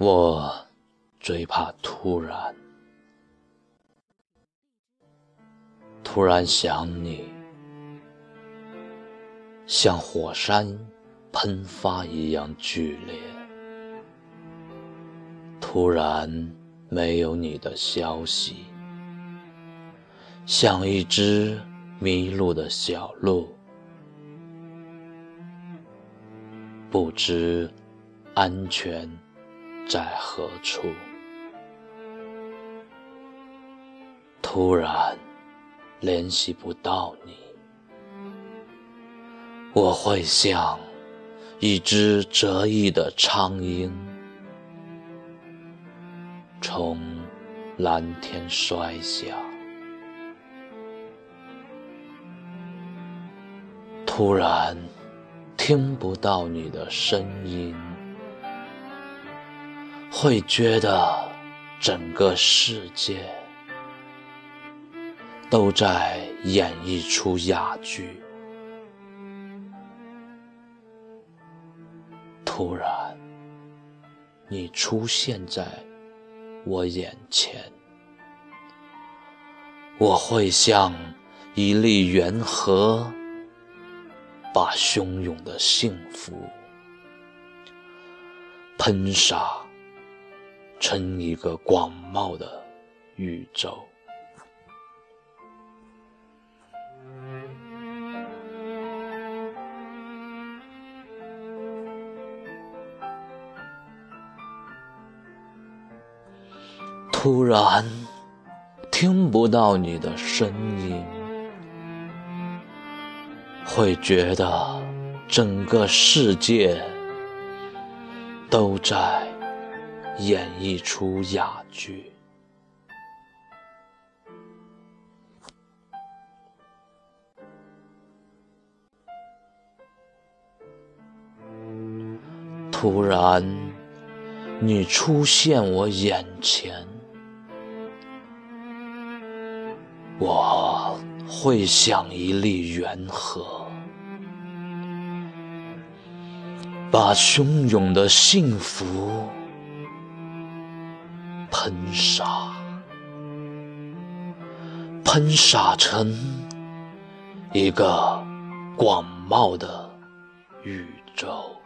我最怕突然，突然想你，像火山喷发一样剧烈。突然没有你的消息，像一只迷路的小鹿，不知安全。在何处？突然联系不到你，我会像一只折翼的苍鹰，从蓝天摔下。突然听不到你的声音。会觉得整个世界都在演绎出哑剧。突然，你出现在我眼前，我会像一粒圆核，把汹涌的幸福喷洒。成一个广袤的宇宙，突然听不到你的声音，会觉得整个世界都在。演绎出哑剧，突然你出现我眼前，我会像一粒圆核，把汹涌的幸福。喷洒，喷洒成一个广袤的宇宙。